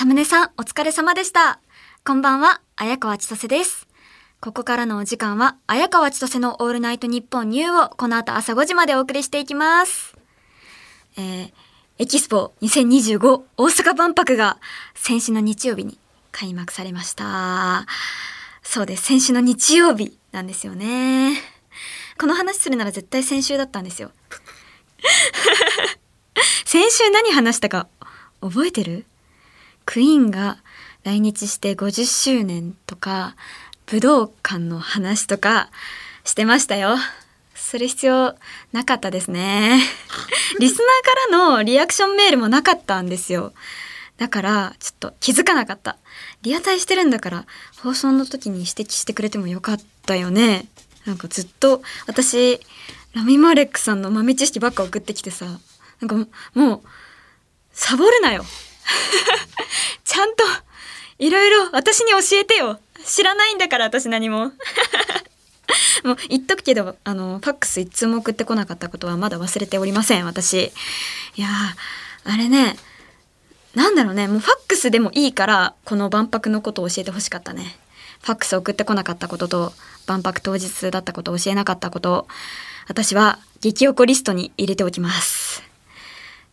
サムネさん、お疲れ様でした。こんばんは、綾川千歳です。ここからのお時間は、綾川千歳のオールナイトニッポンニューをこの後朝5時までお送りしていきます。えー、エキスポ2025大阪万博が先週の日曜日に開幕されました。そうです、先週の日曜日なんですよね。この話するなら絶対先週だったんですよ。先週何話したか覚えてる？クイーンが来日して50周年とか武道館の話とかしてましたよ。する必要なかったですね。リスナーからのリアクションメールもなかったんですよ。だからちょっと気づかなかった。リアタイしてるんだから放送の時に指摘してくれてもよかったよね。なんかずっと私ラミマレックさんの豆知識ばっか送ってきてさなんかもうサボるなよ ちゃんといろいろ私に教えてよ。知らないんだから私何も。もう言っとくけどあのファックス一通も送ってこなかったことはまだ忘れておりません私。いやあれねなんだろうね。もうファックスでもいいからこの万博のことを教えてほしかったね。ファックス送ってこなかったことと万博当日だったことを教えなかったこと私は激おこリストに入れておきます。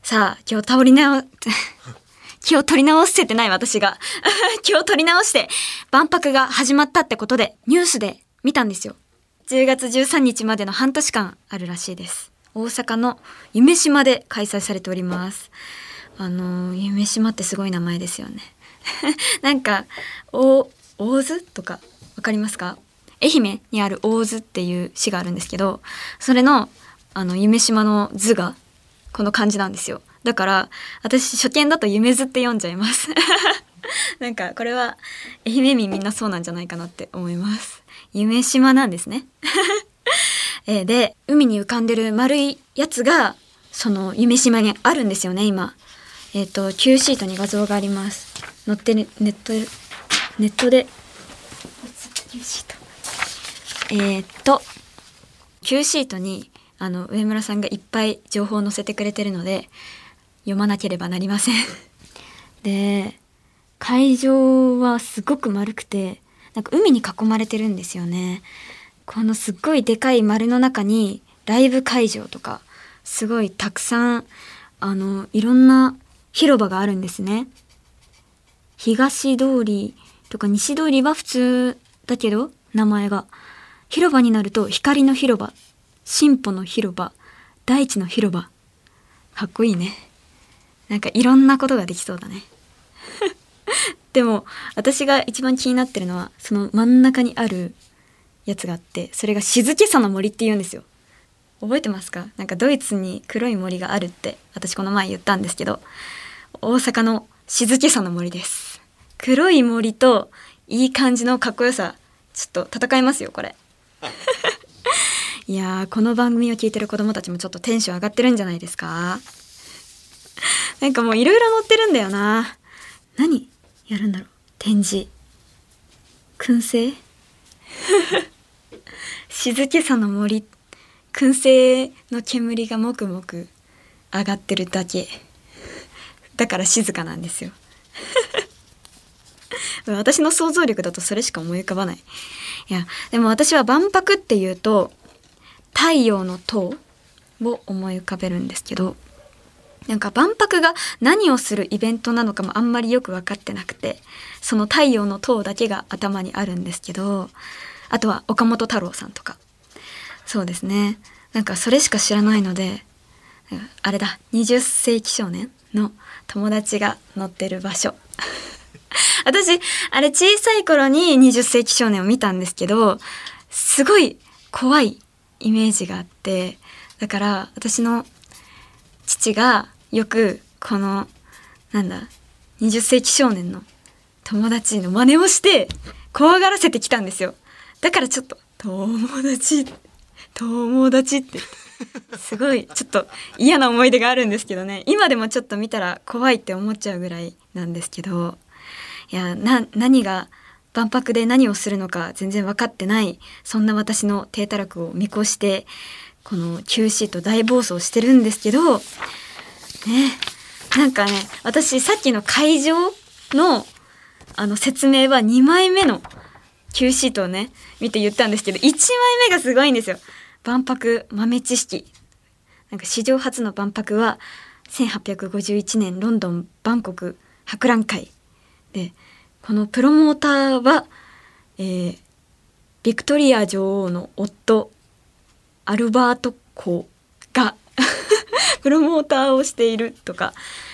さあ今日倒り直 気を取り直せてない私が。気を取り直して万博が始まったってことでニュースで見たんですよ。10月13日までの半年間あるらしいです。大阪の夢島で開催されております。あの夢島ってすごい名前ですよね。なんかお大津とかわかりますか？愛媛にある大津っていう市があるんですけどそれのあの夢島の図がこの漢字なんですよ。だから私初見だと夢図って読んじゃいます。なんかこれは愛媛民みんなそうなんじゃないかなって思います。夢島なんですね。えで海に浮かんでる丸いやつがその夢島にあるんですよね今。えっ、と Q シートに画像があります。載ってるネットネットで。Q シートえっと Q シートにあの上村さんがいっぱい情報を載せてくれてるので読まなければなりません。で会場はすごく丸くてなんか海に囲まれてるんですよね。このすっごいでかい丸の中にライブ会場とかすごいたくさんあのいろんな広場があるんですね。東通りとか西通りは普通だけど名前が広場になると光の広場進歩の広場大地の広場。かっこいいね。なんかいろんなことができそうだね。でも私が一番気になってるのはその真ん中にあるやつがあってそれが静けさの森って言うんですよ。覚えてますか？なんかドイツに黒い森があるって私この前言ったんですけど大阪の静けさの森です。黒い森といい感じのかっこよさちょっと戦いますよこれ。いやーこの番組を聞いてる子供たちもちょっとテンション上がってるんじゃないですか？なんかもういろいろ載ってるんだよな。何やるんだろう。展示。燻製。静けさの森。燻製の煙がもくもく上がってるだけ。だから静かなんですよ。私の想像力だとそれしか思い浮かばない。いやでも私は万博っていうと太陽の塔を思い浮かべるんですけどなんか万博が何をするイベントなのかもあんまりよく分かってなくてその太陽の塔だけが頭にあるんですけどあとは岡本太郎さんとか。そうですね。なんかそれしか知らないのであれだ20世紀少年の友達が乗ってる場所。私あれ小さい頃に20世紀少年を見たんですけどすごい怖いイメージがあってだから私の父がよくこのなんだ20世紀少年の友達の真似をして怖がらせてきたんですよ。だからちょっと友達友達ってすごいちょっと嫌な思い出があるんですけどね。今でもちょっと見たら怖いって思っちゃうぐらいなんですけどいや何が万博で何をするのか全然分かってないそんな私の低たらくを見越してこの Q シート大暴走してるんですけどね。なんかね私さっきの会場のあの説明は2枚目の Q シートをね見て言ったんですけど1枚目がすごいんですよ。万博豆知識。なんか史上初の万博は1851年ロンドンバンコク博覧会。でこのプロモーターは、えー、ビクトリア女王の夫アルバート公。プロモーターをしているとか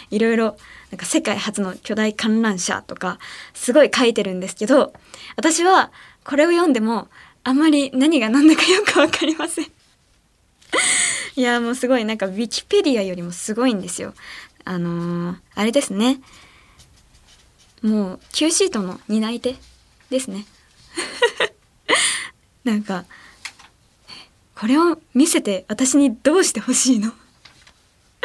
いろいろなんか世界初の巨大観覧車とかすごい書いてるんですけど私はこれを読んでもあまり何が何だかよくわかりません。いやもうすごいなんかウィキペディアよりもすごいんですよ。あのー、あれですね。もう Q シートの担い手ですね。なんかこれを見せて私にどうしてほしいの？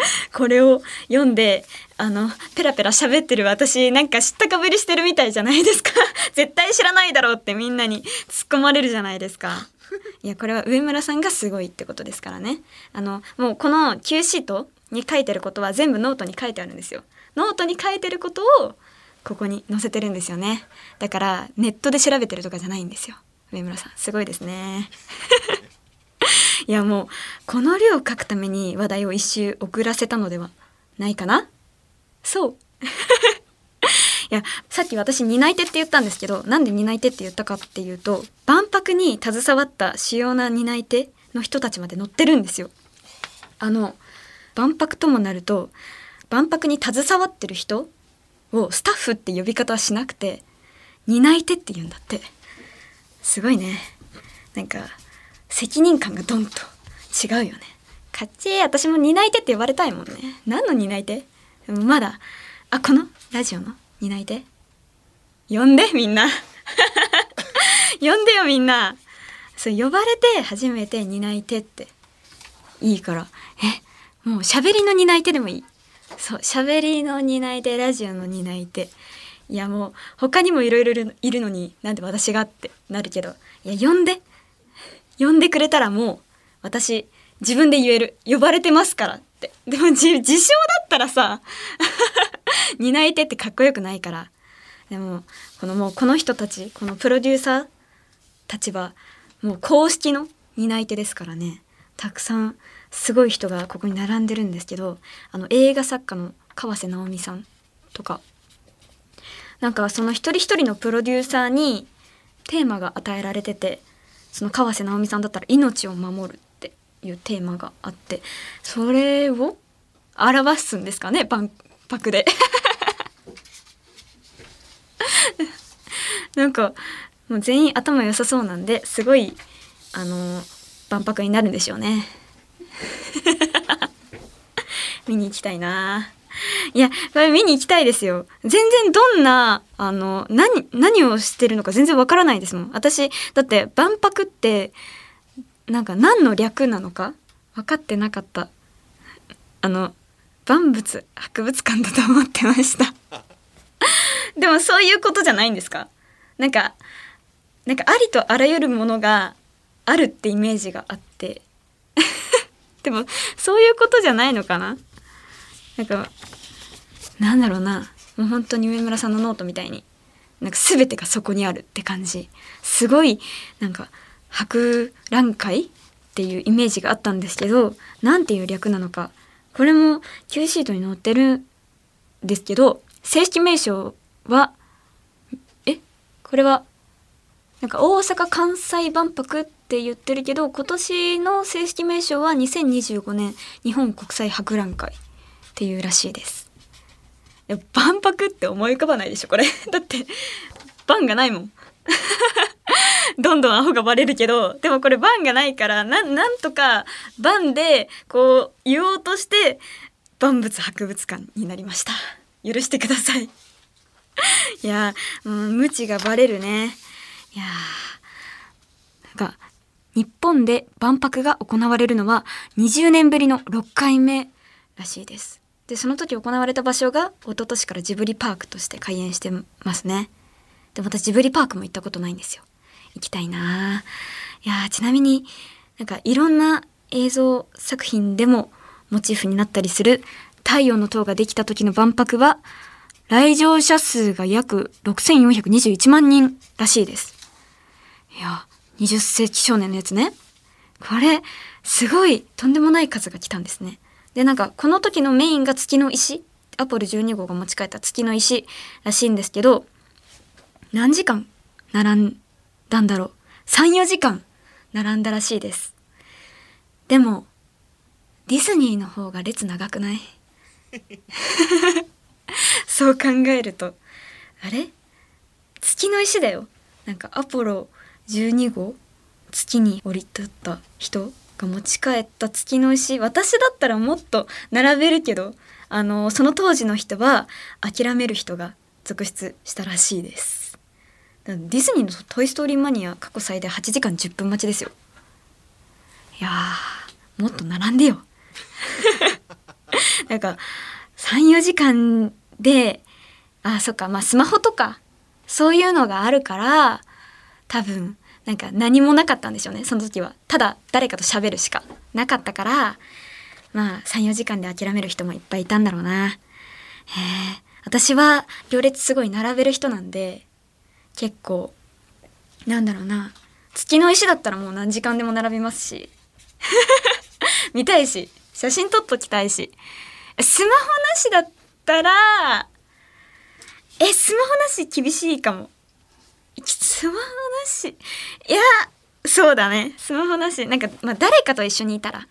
これを読んであのペラペラ喋ってる。私なんか知ったかぶりしてるみたいじゃないですか。絶対知らないだろうってみんなに突っ込まれるじゃないですか。いやこれは上村さんがすごいってことですからね。あのもうこの Q シートに書いてることは全部ノートに書いてあるんですよ。ノートに書いてることをここに載せてるんですよね。だからネットで調べてるとかじゃないんですよ。上村さんすごいですねいやもうこの量を書くために話題を一周遅らせたのではないかな？そう。いやさっき私担い手って言ったんですけどなんで担い手って言ったかっていうと万博に携わった主要な担い手の人たちまで載ってるんですよ。あの万博ともなると万博に携わってる人をスタッフって呼び方はしなくて担い手って言うんだって。すごいね。なんか責任感がドンと。違うよね。かっちー私も担い手って呼ばれたいもんね。何の担い手？まだ。あこの？ラジオの？担い手？呼んでみんな。呼んでよみんな。そう呼ばれて初めて担い手って。いいから。え？もう喋りの担い手でもいい。そう喋りの担い手ラジオの担い手。いやもう他にもいろいろいるのになんで私がってなるけど。いや呼んで呼んでくれたらもう私自分で言える。呼ばれてますからって。でも自称だったらさ 担い手ってかっこよくないから。でもこのもうこの人たちこのプロデューサーたちはもう公式の担い手ですからね。たくさんすごい人がここに並んでるんですけどあの映画作家の川瀬直美さんとか。なんかその一人一人のプロデューサーにテーマが与えられててその川瀬直美さんだったら「命を守る」っていうテーマがあってそれを表すんですかね万博で。なんかもう全員頭良さそうなんですごいあの万博になるんでしょうね。見に行きたいな。いやこれ見に行きたいですよ。全然どんなあの何何をしてるのか全然わからないですもん。私だって万博ってなんか何の略なのか分かってなかった。あの万物博物館だと思ってました。でもそういうことじゃないんですか？なんかなんかありとあらゆるものがあるってイメージがあって。でもそういうことじゃないのかな？なんかなんだろうな。もう本当に上村さんのノートみたいになんか全てがそこにあるって感じ。すごいなんか博覧会っていうイメージがあったんですけど何ていう略なのか。これも Q シートに載ってるんですけど正式名称はえ？これはなんか大阪・関西万博って言ってるけど今年の正式名称は2025年日本国際博覧会。っていうらしいです。万博って思い浮かばないでしょこれ。だって万がないもん。どんどんアホがバレるけどでもこれ番がないからなんとか番でこう言おうとして万物博物館になりました。許してください。いやうん、無知がバレるね。いやなんか日本で万博が行われるのは20年ぶりの6回目らしいです。でその時行われた場所が一昨年からジブリパークとして開園してますねで私ジブリパークも行ったことないんですよ行きたいないやちなみになんかいろんな映像作品でもモチーフになったりする太陽の塔ができた時の万博は来場者数が約6421万人らしいです。いや、20世紀少年のやつね。これ、すごいとんでもない数が来たんですね。で、なんか、この時のメインが月の石アポロ12号が持ち帰った月の石らしいんですけど、何時間並んだんだろう。3、4時間並んだらしいです。でも、ディズニーの方が列長くない？そう考えると、あれ？月の石だよ。なんかアポロ12号月に降り立った人？が持ち帰った月の石私だったらもっと並べるけどあのその当時の人は諦める人が続出したらしいです。ディズニーの「トイ・ストーリーマニア」過去最大8時間10分待ちですよ。いやもっと並んでよ。なんか34時間であそっかまあスマホとかそういうのがあるから多分なんか何もなかったんでしょうねその時は。ただ誰かと喋るしかなかったからまあ34時間で諦める人もいっぱいいたんだろうな。へえ。私は行列すごい並べる人なんで結構なんだろうな。月の石だったらもう何時間でも並びますし。見たいし写真撮っときたいし。スマホなしだったらえスマホなし厳しいかも。スマホしいやそうだね。スマホなしなんかまあ誰かと一緒にいたら。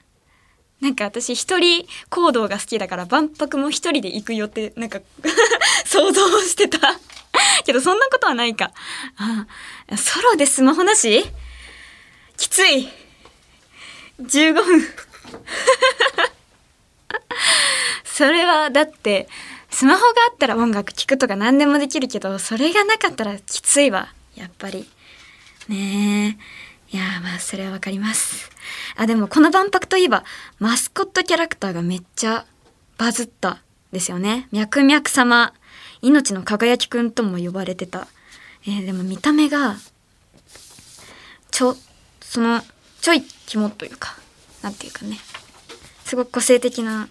なんか私一人行動が好きだから万博も一人で行く予定なんか 想像してた。けどそんなことはないか。あソロでスマホなし？きつい。15分。それはだってスマホがあったら音楽聴くとか何でもできるけどそれがなかったらきついわ。やっぱり。ね。えいやまあそれはわかります。あでもこの万博といえばマスコットキャラクターがめっちゃバズったですよね。脈々様。命の輝きくんとも呼ばれてた、えー、でも見た目がちょそのちょい肝というかなんていうかね。すごく個性的な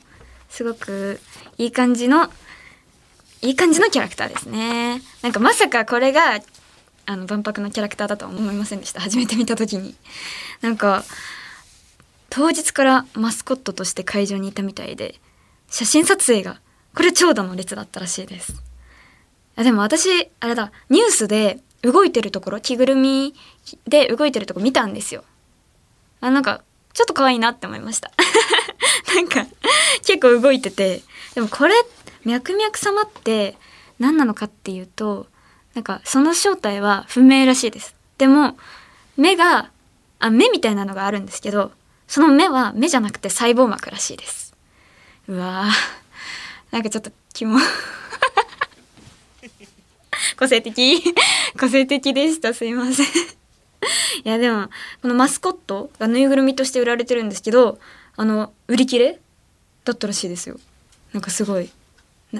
すごくいい感じのいい感じのキャラクターですね。なんかまさかこれがあの万博のキャラクターだとは思いませんでした。初めて見た時に。なんか当日からマスコットとして会場にいたみたいで写真撮影がこれ長蛇の列だったらしいです。あでも私あれだニュースで動いてるところ着ぐるみで動いてるとこ見たんですよ。あなんかちょっと可愛いなって思いました。なんか結構動いてて。でもこれ脈々様って何なのかっていうとなんかその正体は不明らしいです。でも目があ目みたいなのがあるんですけどその目は目じゃなくて細胞膜らしいです。うわー なんかちょっとキモ。個性的。個性的でした。すいません。いやでもこのマスコットがぬいぐるみとして売られてるんですけどあの売り切れ？だったらしいですよ。なんかすごい。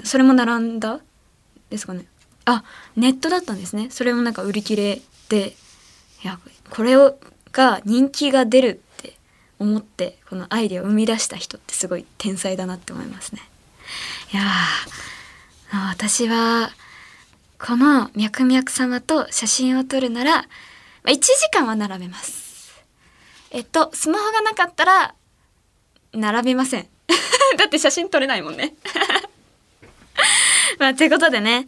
それも並んだ？ですかね。あネットだったんですね。それもなんか売り切れでいやこれをが人気が出るって思ってこのアイデアを生み出した人ってすごい天才だなって思いますね。いや私はこの脈々様と写真を撮るならま1時間は並べます。えっとスマホがなかったら並びません。だって写真撮れないもんね。まあということでね。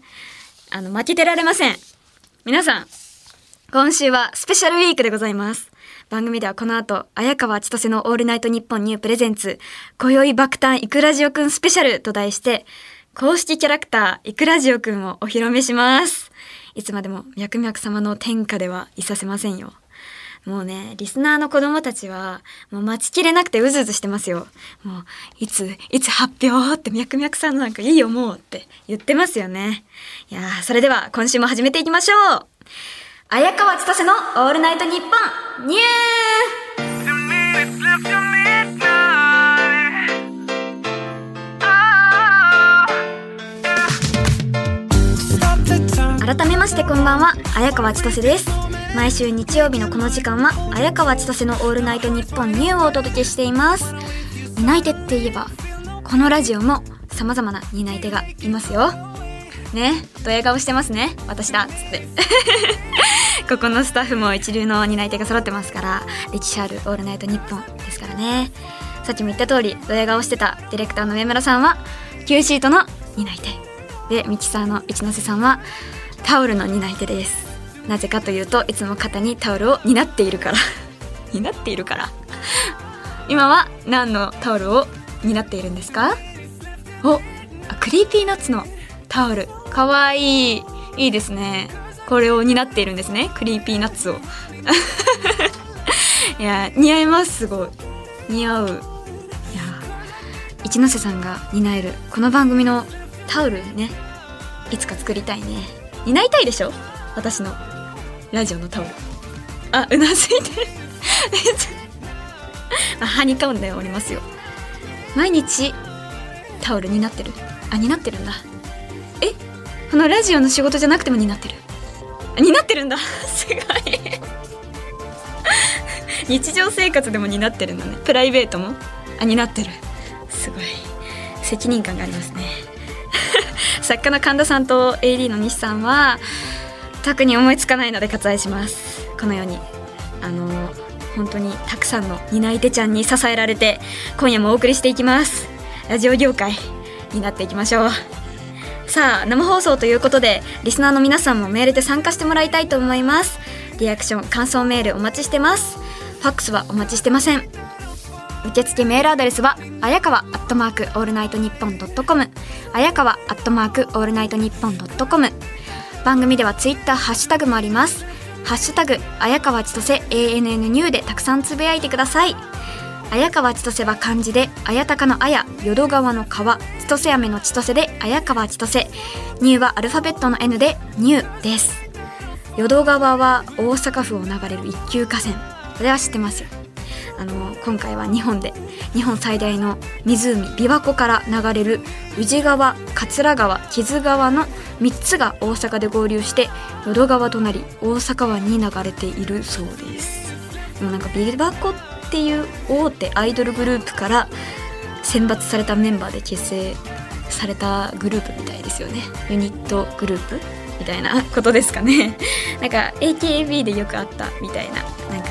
あの負けてられません。皆さん今週はスペシャルウィークでございます。番組ではこの後綾川千歳のオールナイトニッポンニュープレゼンツ今宵爆誕イクラジオくんスペシャルと題して公式キャラクターイクラジオくんをお披露目します。いつまでもミャクミャク様の天下ではいさせませんよ。もうね、リスナーの子供たちは、もう待ちきれなくてうずうずしてますよ。もう、いつ、いつ発表ってミャクミャクさんなんかいいよもうって言ってますよね。いや、それでは今週も始めていきましょう。綾川千歳のオールナイトニッポンニュー改めましてこんばんは、綾川千歳です。毎週日曜日のこの時間は綾川千歳の「オールナイトニッポンニュー」をお届けしています。担い手って言えばこのラジオも様々な担い手がいますよ。ねドヤ顔してますね。私だっつって。ここのスタッフも一流の担い手が揃ってますから歴史ある「オールナイトニッポン」ですからね。さっきも言った通りドヤ顔してたディレクターの上村さんは Q シートの担い手。でミキサーの一ノ瀬さんはタオルの担い手です。なぜかというといつも肩にタオルを担っているから。担っているから。今は何のタオルを担っているんですか？おあクリーピーナッツのタオル。かわいい。いいですね。これを担っているんですね。クリーピーナッツを。いや似合いますすごい。似合う。いや一ノ瀬さんが担えるこの番組のタオルねいつか作りたいね。担いたいでしょ？私の。ラジオのタオル。あうなずいてる。あはにかんでおりますよ。毎日タオルになってる。あになってるんだ。え？このラジオの仕事じゃなくてもになってる。になってるんだ。すごい。日常生活でもになってるんだね。プライベートも。あになってる。すごい。責任感がありますね。作家の神田さんと AD の西さんは特に思いつかないので割愛します。このようにあの本当にたくさんの担い手ちゃんに支えられて今夜もお送りしていきます。ラジオ業界担っていきましょう。さあ生放送ということでリスナーの皆さんもメールで参加してもらいたいと思います。リアクション感想メールお待ちしてます。ファックスはお待ちしてません。受付メールアドレスはあやかわアットマークオールナイトニッポンドットコム。あやかわアットマークオールナイトニッポンドットコム。番組ではツイッターハッシュタグもあります。ハッシュタグ綾川千歳 ANN ニューでたくさんつぶやいてください。綾川千歳は漢字で綾鷹の綾淀川の川千歳飴の千歳で綾川千歳ニューはアルファベットの N でニューです。淀川は大阪府を流れる一級河川。これは知ってますよ。あの今回は日本で日本最大の湖琵琶湖から流れる宇治川桂川木津川の3つが大阪で合流して淀川となり大阪湾に流れているそうです。でもなんか琵琶湖っていう大手アイドルグループから選抜されたメンバーで結成されたグループみたいですよね。ユニットグループみたいなことですかね。なんか AKB でよくあったみたいな。なんか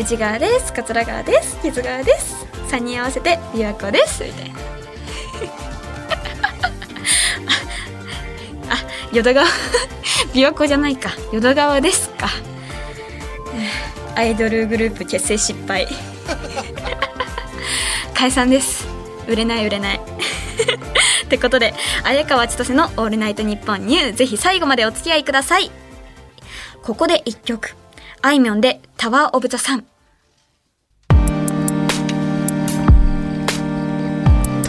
内側です。桂川です。木津川です。3人合わせて琵琶湖です。みたいな。あ淀川。琵琶湖じゃないか。淀川ですか。アイドルグループ結成失敗。解散です。売れない売れない。ってことで綾川千歳の「オールナイトニッポンニュー」ぜひ最後までお付き合いください。ここで1曲。あいみょんでタワーオブザサン。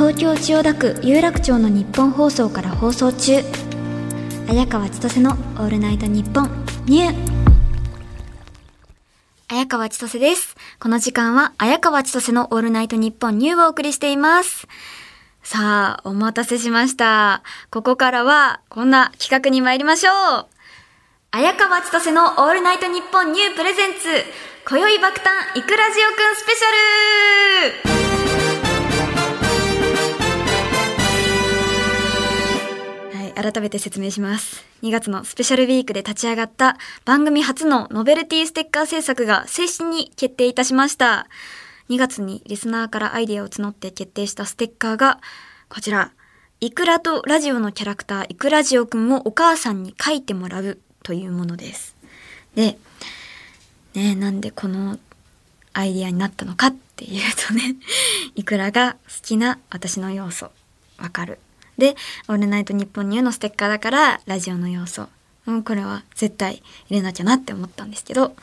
東京千代田区有楽町の日本放送から放送中。綾川千歳の「オールナイトニッポン。ニュー」綾川千歳です。この時間は綾川千歳の「オールナイトニッポンニュー」をお送りしています。さあお待たせしました。ここからはこんな企画に参りましょう。綾川千歳の「オールナイトニッポンニュー」プレゼンツ。今宵爆誕いくらじおくんスペシャル。改めて説明します。2月のスペシャルウィークで立ち上がった番組初のノベルティステッカー制作が正式に決定いたしました。2月にリスナーからアイデアを募って決定したステッカーがこちら。イクラとラジオのキャラクターイクラジオくんをお母さんに書いてもらうというものです。で、ね、なんでこのアイデアになったのかっていうとね、イクラが好きな私の要素、わかる。で「オールナイトニッポンニュー」のステッカーだからラジオの要素もう、これは絶対入れなきゃなって思ったんですけど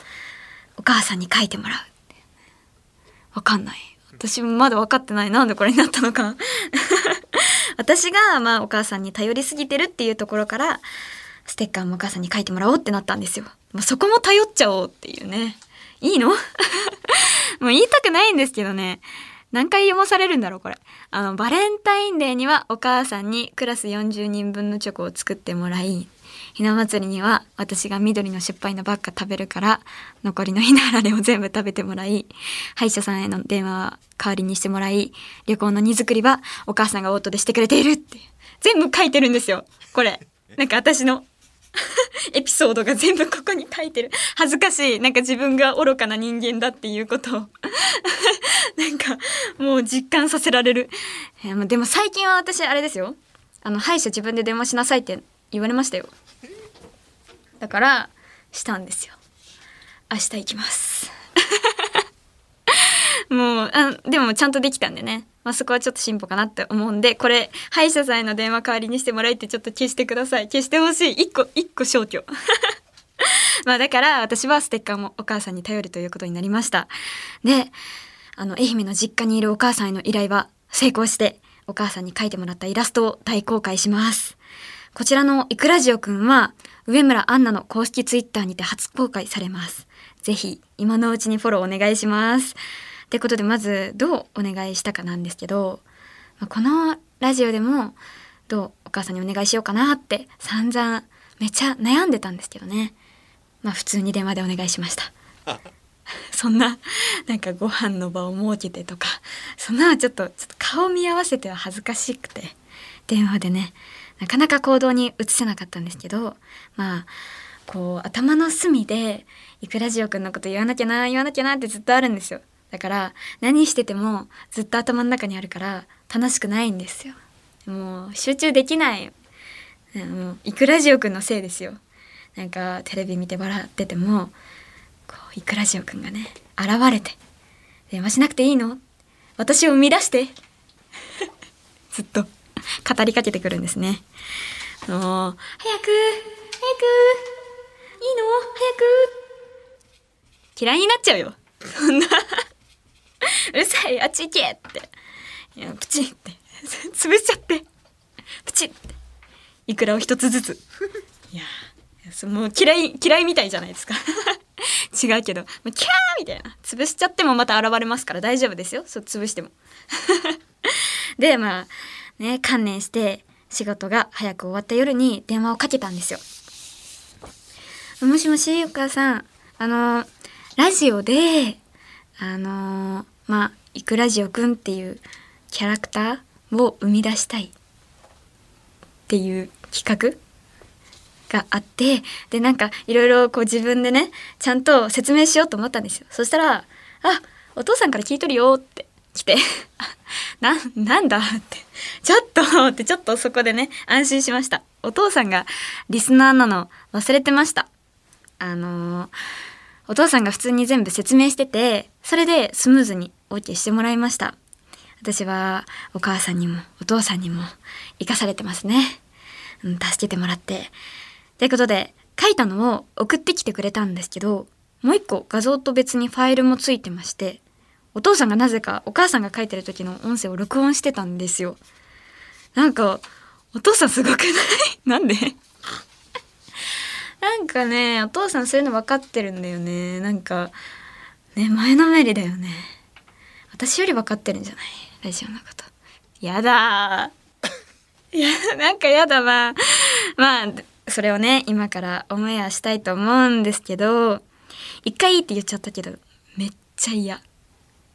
お母さんに書いてもらうわかんない私もまだ分かってないなんでこれになったのか 私がまあお母さんに頼りすぎてるっていうところからステッカーもお母さんに書いてもらおうってなったんですよ。もうそこも頼っちゃおうっていうね。いいの？もう言いたくないんですけどね。何回読まされるんだろうこれ。あの、バレンタインデーにはお母さんにクラス40人分のチョコを作ってもらい、ひな祭りには私が緑の酸っぱいのばっか食べるから、残りのひなあられを全部食べてもらい、歯医者さんへの電話は代わりにしてもらい、旅行の荷造りはお母さんがオートでしてくれているって。全部書いてるんですよこれなんか私の エピソードが全部ここに書いてる。恥ずかしい。なんか自分が愚かな人間だっていうことを。なんかもう実感させられる、えでも最近は私あれですよ。あの歯医者自分で電話しなさいって言われましたよ。だからしたんですよ。明日行きます。もうあでもちゃんとできたんでね、まあ、そこはちょっと進歩かなって思うんでこれ歯医者さんへの電話代わりにしてもらえってちょっと消してください。消してほしい。一個一個消去。まあだから私はステッカーもお母さんに頼るということになりました。であの愛媛の実家にいるお母さんへの依頼は成功してお母さんに描いてもらったイラストを大公開します。こちらのイクラジオくんは上村アンナの公式ツイッターにて初公開されます。ぜひ今のうちにフォローお願いします。ってことでまずどうお願いしたかなんですけどまあこのラジオでもどうお母さんにお願いしようかなって散々めっちゃ悩んでたんですけどね。まあ普通に電話でお願いしました。そんななんかご飯の場を設けてとかそんなのちょっとちょっと顔見合わせては恥ずかしくて電話でねなかなか行動に移せなかったんですけどまあこう頭の隅でいくらじおくんのこと言わなきゃな言わなきゃなってずっとあるんですよだから何しててもずっと頭の中にあるから楽しくないんですよ。もう集中できない。もういくらじおくんのせいですよ。なんかテレビ見て笑っててもこういくらじおくんがね現れて「電話しなくていいの？私を生み出して」ずっと語りかけてくるんですね。もう早く早くいいの？早く。嫌いになっちゃうよ。そんな。うるさいあっち行けって。いやプチって。潰しちゃって。プチって。いくらを一つずつ。いやそもう嫌い嫌いみたいじゃないですか。違うけど。キャーみたいな。潰しちゃってもまた現れますから大丈夫ですよ。そう潰しても。でまあね観念して仕事が早く終わった夜に電話をかけたんですよ。もしもしお母さん。あのラジオであのまあいくラジオくんっていうキャラクターを生み出したい。っていう企画があってでなんかいろいろこう自分でねちゃんと説明しようと思ったんですよ。そしたら「あお父さんから聞いとるよ」って来て「ななんだ?」って「ちょっと」ってちょっとそこでね安心しました。お父さんがリスナーなの忘れてました。あのーお父さんが普通に全部説明しててそれでスムーズに OK してもらいました。私はお母さんにもお父さんにも生かされてますね、うん、助けてもらって。ということで書いたのを送ってきてくれたんですけどもう一個画像と別にファイルもついてましてお父さんがなぜかお母さんが書いてる時の音声を録音してたんですよ。なんかお父さんすごくない？なんで？なんかねお父さんそういうの分かってるんだよね。なんかね前のめりだよね。私より分かってるんじゃない？ラジオのこと。やだー。いやなんかやだまあまあそれをね今からオンエアしたいと思うんですけど一回いいって言っちゃったけどめっちゃ嫌。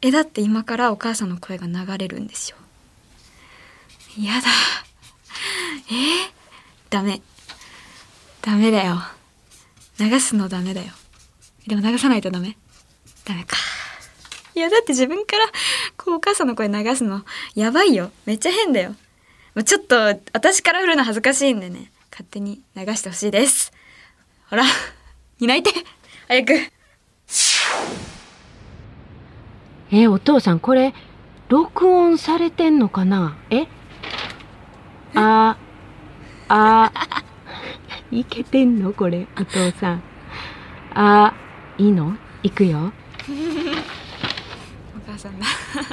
えだって今からお母さんの声が流れるんですよ。やだ。えー、ダメ。ダメだよ。流すのダメだよ。でも流さないとダメ。ダメかいやだって自分からこうお母さんの声流すのやばいよ。めっちゃ変だよ。もうちょっと私から振るの恥ずかしいんでね。勝手に流してほしいです。ほら担いて。早く。えお父さんこれ録音されてんのかな？え？ああいけてんの？これお父さん。あいいの？行くよ。お母さんだ。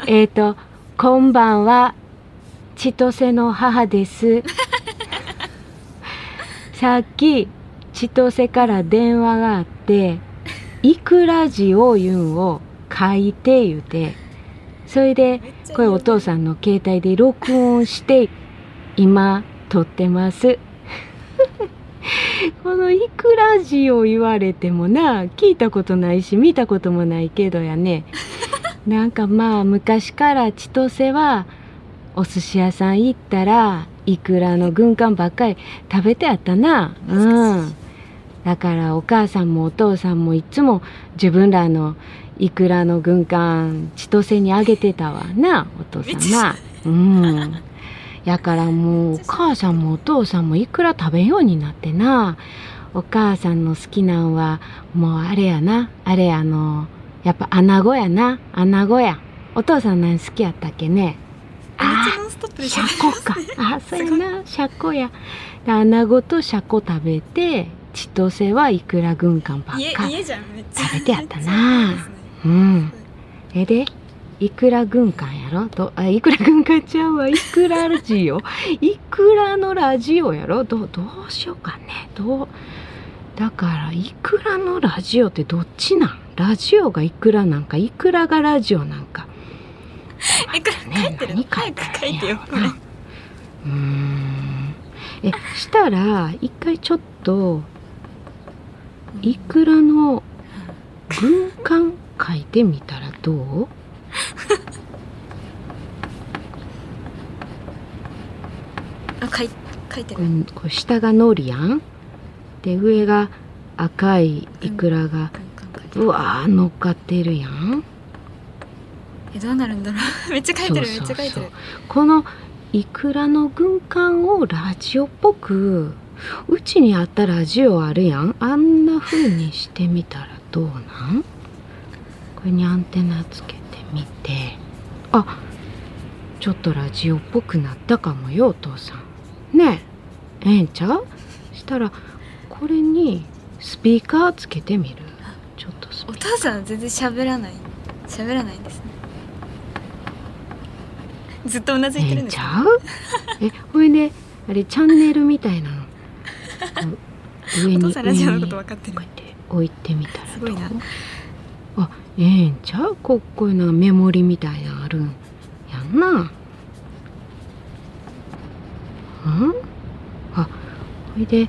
えっ、とこんばんは千歳の母です。さっき千歳から電話があっていくらじを言うんを書いて言うてそれでこれお父さんの携帯で録音して今撮ってます。このいくらじを言われてもな聞いたことないし見たこともないけどやねなんかまあ昔から千歳はお寿司屋さん行ったらいくらの軍艦ばっかり食べてやったな。うん。だからお母さんもお父さんもいつも自分らのいくらの軍艦千歳にあげてたわなお父さんな。うん。やからもうお母さんもお父さんもいくら食べんようになってな。お母さんの好きなんはもうあれやな。あれあのやっぱ穴子やな。穴子や。お父さん何好きやったっけね？めっちゃノンストップでしょシャコか。あそうやな。シャコや。で穴子とシャコ食べて千歳はいくら軍艦ばっか食べてやったな。うん。えでいくら軍艦やろ？どあいくら軍艦ちゃうわ。いくらラジオ？いくらのラジオやろ？どどうしようかね。どうだからいくらのラジオってどっちなん？ラジオがいくらなんかいくらがラジオなんか。えこれ書いてる何書早いたらく書いてようーん。えしたら一回ちょっといくらの軍艦書いてみたらどう？あ書い書いてこるれこれ下が海苔やんで上が赤いいくらがうわー乗っかってるやん。えどうなるんだろう。めっちゃ書いてるめっちゃ書いてる。このいくらの軍艦をラジオっぽくうちにあったラジオあるやん。あんな風にしてみたらどうなん？これにアンテナつけてみて。あちょっとラジオっぽくなったかもよお父さん。ねえ。ええんちゃう？したらこれにスピーカーつけてみる？おー父さん全然喋らない。喋らないんですね。ずっとうなずいてええるんですちゃう えほいであれチャンネルみたいなの。上おに父さんラジオのこと分かってる。こうやって置いてみたら。すごいな。あええんちゃう？ここういうのがメモリみたいなのあるん。やんな。うん？あほいで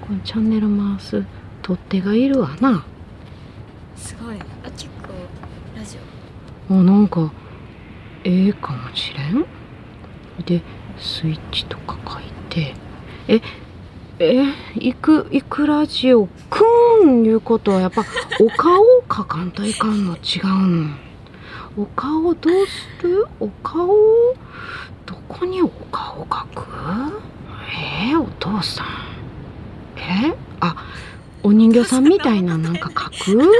このチャンネル回す取っ手がいるわなすごい。あ結構ラジオ。あなんかええかもしれん？でスイッチとか書いて。ええいくいくラジオくん？いうことはやっぱお顔を描かんといかんの違うん。お顔どうする？お顔どこにお顔描く？えー、お父さん。えあお人形さんみたいななんか描く？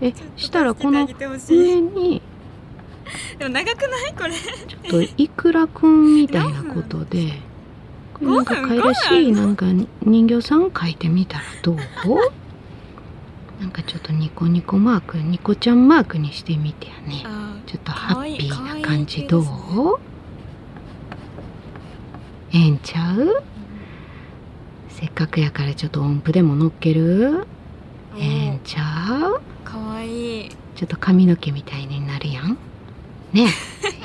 えオしたらこの上にでも長くない？これ。ちょっといくらくんみたいなことでなんか可愛らしいなんか人形さん描いてみたらどう？なんかちょっとニコニコマークニコちゃんマークにしてみてやね。あちょっとハッピーな感じかどう？ええんちゃう？せっかくやからちょっと音符でも乗っける？ええんちゃうかわいい。ちょっと髪の毛みたいになるやん。ね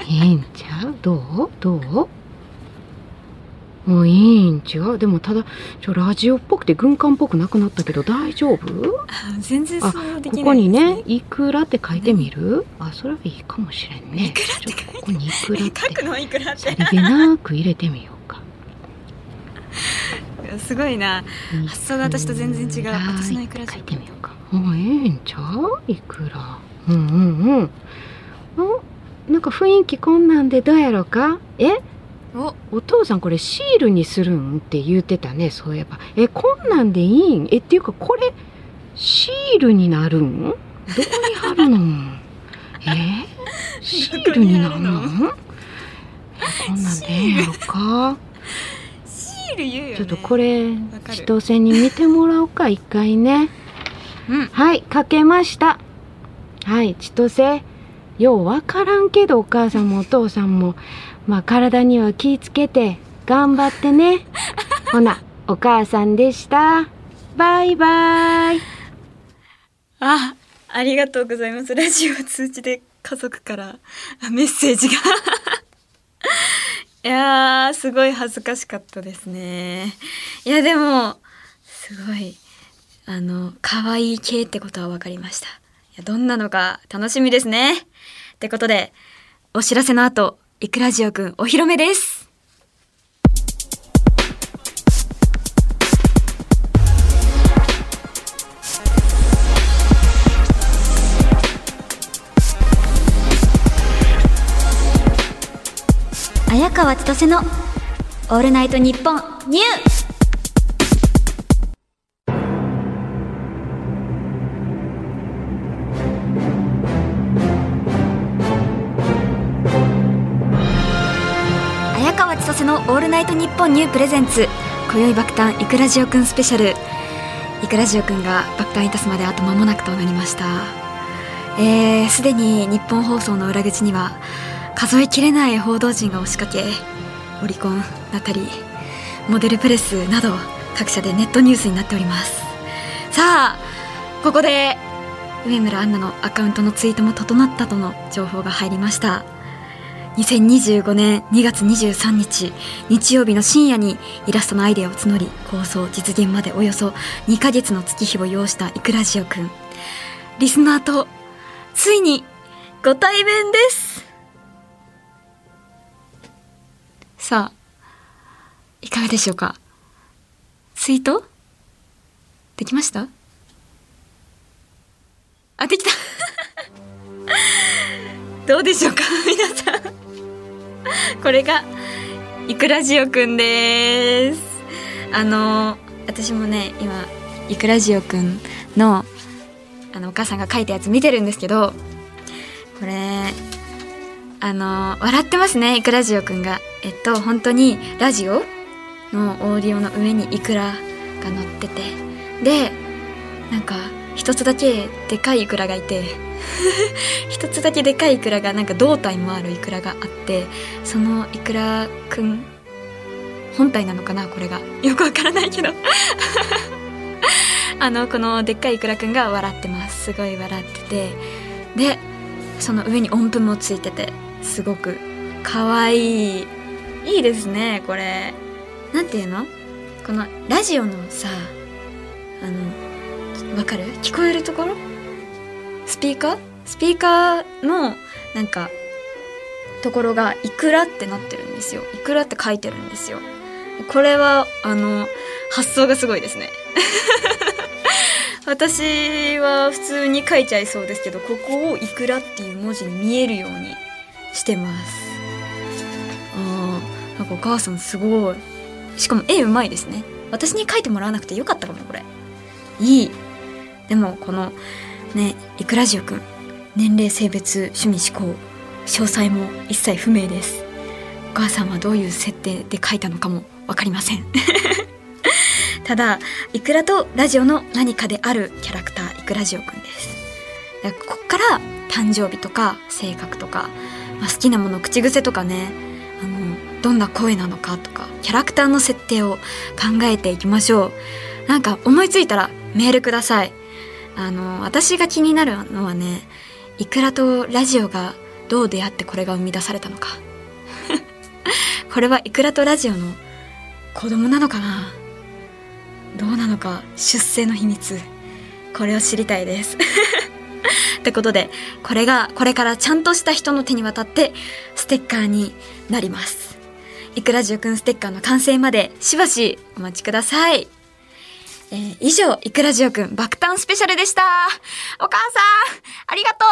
え、いいんちゃうどう？どう？もういいん違う？でもただ、ちょ、ラジオっぽくて軍艦っぽくなくなったけど大丈夫？あ全然あそうできないここにね、いくらって書いてみる？あ、それはいいかもしれんね。いくらってここにいくらっ書くて、のいくらって。さりげなく入れてみようか。すごいな。発想が私と全然違う。私のいくら書いてみようか。もうええんちゃう？いくら？うんうんうん。おなんか雰囲気こんなんでどうやろうか？え？お。お父さんこれシールにするんって言ってたね。そういえば。えこんなんでいいん？えっていうかこれシールになるん？どこに貼るの？え？シールになるの？どこんなんでええんやろか？シール言うよね。ちょっとこれ千歳に見てもらおうか一回ね。うん。はいかけました。はい千歳ようわからんけどお母さんもお父さんも。まあ体には気ぃつけて頑張ってね。ほなお母さんでした。バイバイ。あありがとうございます。ラジオ通知で家族からあメッセージがいやーすごい恥ずかしかったですね。いやでもすごいあの可愛い系ってことは分かりました。いやどんなのか楽しみですね。ってことでお知らせの後いくラジオくんお披露目です。川千歳の「オールナイトニッポンニュー」綾川千歳の「オールナイトニッポンニュープレゼンツ。今宵爆誕イクラジオくんスペシャル。イクラジオくんが爆誕いたすまであと間もなくとなりました。えー、すでにニッポン放送の裏口には数えきれない報道陣が押しかけオリコンだったりモデルプレスなど各社でネットニュースになっております。さあここで上村アンナのアカウントのツイートも整ったとの情報が入りました。2025年2月23日日曜日の深夜にイラストのアイデアを募り構想実現までおよそ2ヶ月の月日を要したイクラジオくん。リスナーとついにご対面です。さあいかがでしょうか？ツイート？できました？あできた。どうでしょうか？皆さん。これがイクラジオくんです。あの私もね今イクラジオくんのあのお母さんが書いたやつ見てるんですけどこれあの笑ってますねイクラジオくんが。えっと本当にラジオ？のオーディオの上にイクラが乗ってて。でなんか 一つだけでかいイクラがいて。一つだけでかいイクラがなんか胴体もあるイクラがあって。そのイクラくん本体なのかなこれが。よくわからないけど。あのこのでっかいイクラくんが笑ってます。すごい笑ってて。でその上に音符もついてて。すごくかわいい。いいですねこれ。なんていうの？このラジオのさあのわかる？聞こえるところ？スピーカー？スピーカーのなんかところが「いくら」ってなってるんですよ「いくら」って書いてるんですよ。これはあの発想がすごいですね。私は普通に書いちゃいそうですけどここを「いくら」っていう文字に見えるようにしてます。あーなんかお母さんすごい。しかも絵うまいですね。私に描いてもらわなくてよかったかもこれ。いい。でもこのねいくらじおくん。年齢性別趣味思考。詳細も一切不明です。お母さんはどういう設定で書いたのかも分かりません。ただいくらとラジオの何かであるキャラクターいくらじおくんです。こっから誕生日とか性格とか、まあ、好きなもの口癖とかねあのどんな声なのかとかキャラクターの設定を考えていきましょう。なんか思いついたらメールください。あの私が気になるのはねイクラとラジオがどう出会ってこれが生み出されたのか。これはイクラとラジオの子供なのかな？どうなのか出生の秘密これを知りたいです。ってことでこれがこれからちゃんとした人の手に渡ってステッカーになります。いくらじゅうくんステッカーの完成までしばしお待ちください。えー以上、いくらじおくん爆誕スペシャルでした。お母さん、ありがと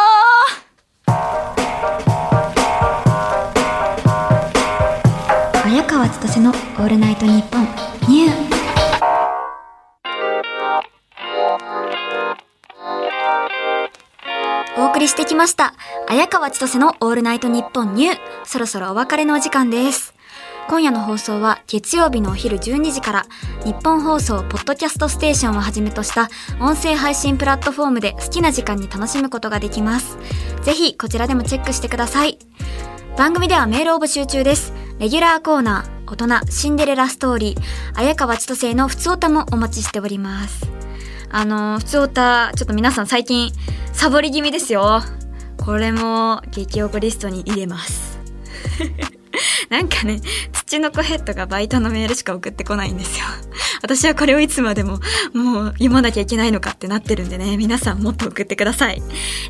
う。綾川千歳のオールナイトニッポンニュー。送りしてきました。綾川千歳のオールナイトニッポンニュー。そろそろお別れのお時間です。今夜の放送は月曜日のお昼12時から日本放送ポッドキャストステーションをはじめとした音声配信プラットフォームで好きな時間に楽しむことができます。ぜひこちらでもチェックしてください。番組ではメールを募集中です。レギュラーコーナー、大人、シンデレラストーリー、綾川千歳のふつおたもお待ちしております。あの、ふつおた、ちょっと皆さん最近サボり気味ですよ。これも激おこリストに入れます。なんかね、土の子ヘッドがバイトのメールしか送ってこないんですよ。私はこれをいつまでももう読まなきゃいけないのかってなってるんでね、皆さんもっと送ってください。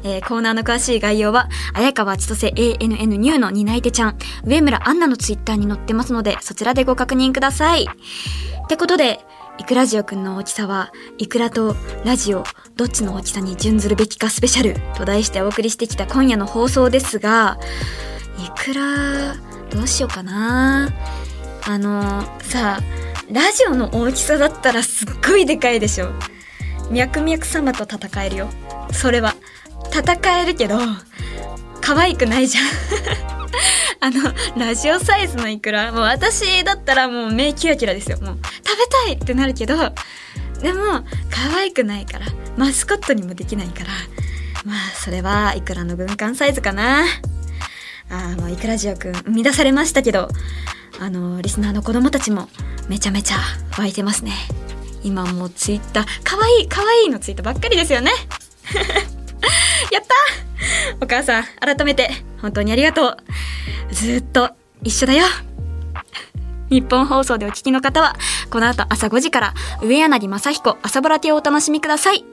えーコーナーの詳しい概要は、綾川千歳 ANN ニューの担い手ちゃん、上村アンナのツイッターに載ってますので、そちらでご確認ください。ってことで、イクラジオくんの大きさは、イクラとラジオ、どっちの大きさに準ずるべきかスペシャルと題してお送りしてきた今夜の放送ですが、いくらどうしようかな。あのさあラジオの大きさだったらすっごいでかいでしょ。脈々様と戦えるよ。それは戦えるけど可愛くないじゃん。あのラジオサイズのイクラ。もう私だったらもう目キラキラですよ。もう食べたいってなるけどでも可愛くないから。マスコットにもできないから。まあそれはイクラの軍艦サイズかな。あもうイクラジオくん生み出されましたけど。あのリスナーの子供たちもめちゃめちゃ湧いてますね。今もうツイッターかわいいかわいいのツイートばっかりですよね。やった！お母さん改めて本当にありがとう。ずっと一緒だよ。日本放送でお聞きの方はこの後朝5時から上柳正彦朝ぼら亭をお楽しみください。っ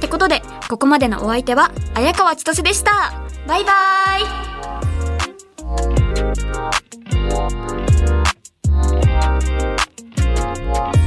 てことでここまでのお相手は綾川千歳でした。バイバーイ。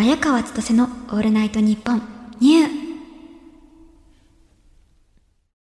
綾川千歳のオールナイトニッポンニュー。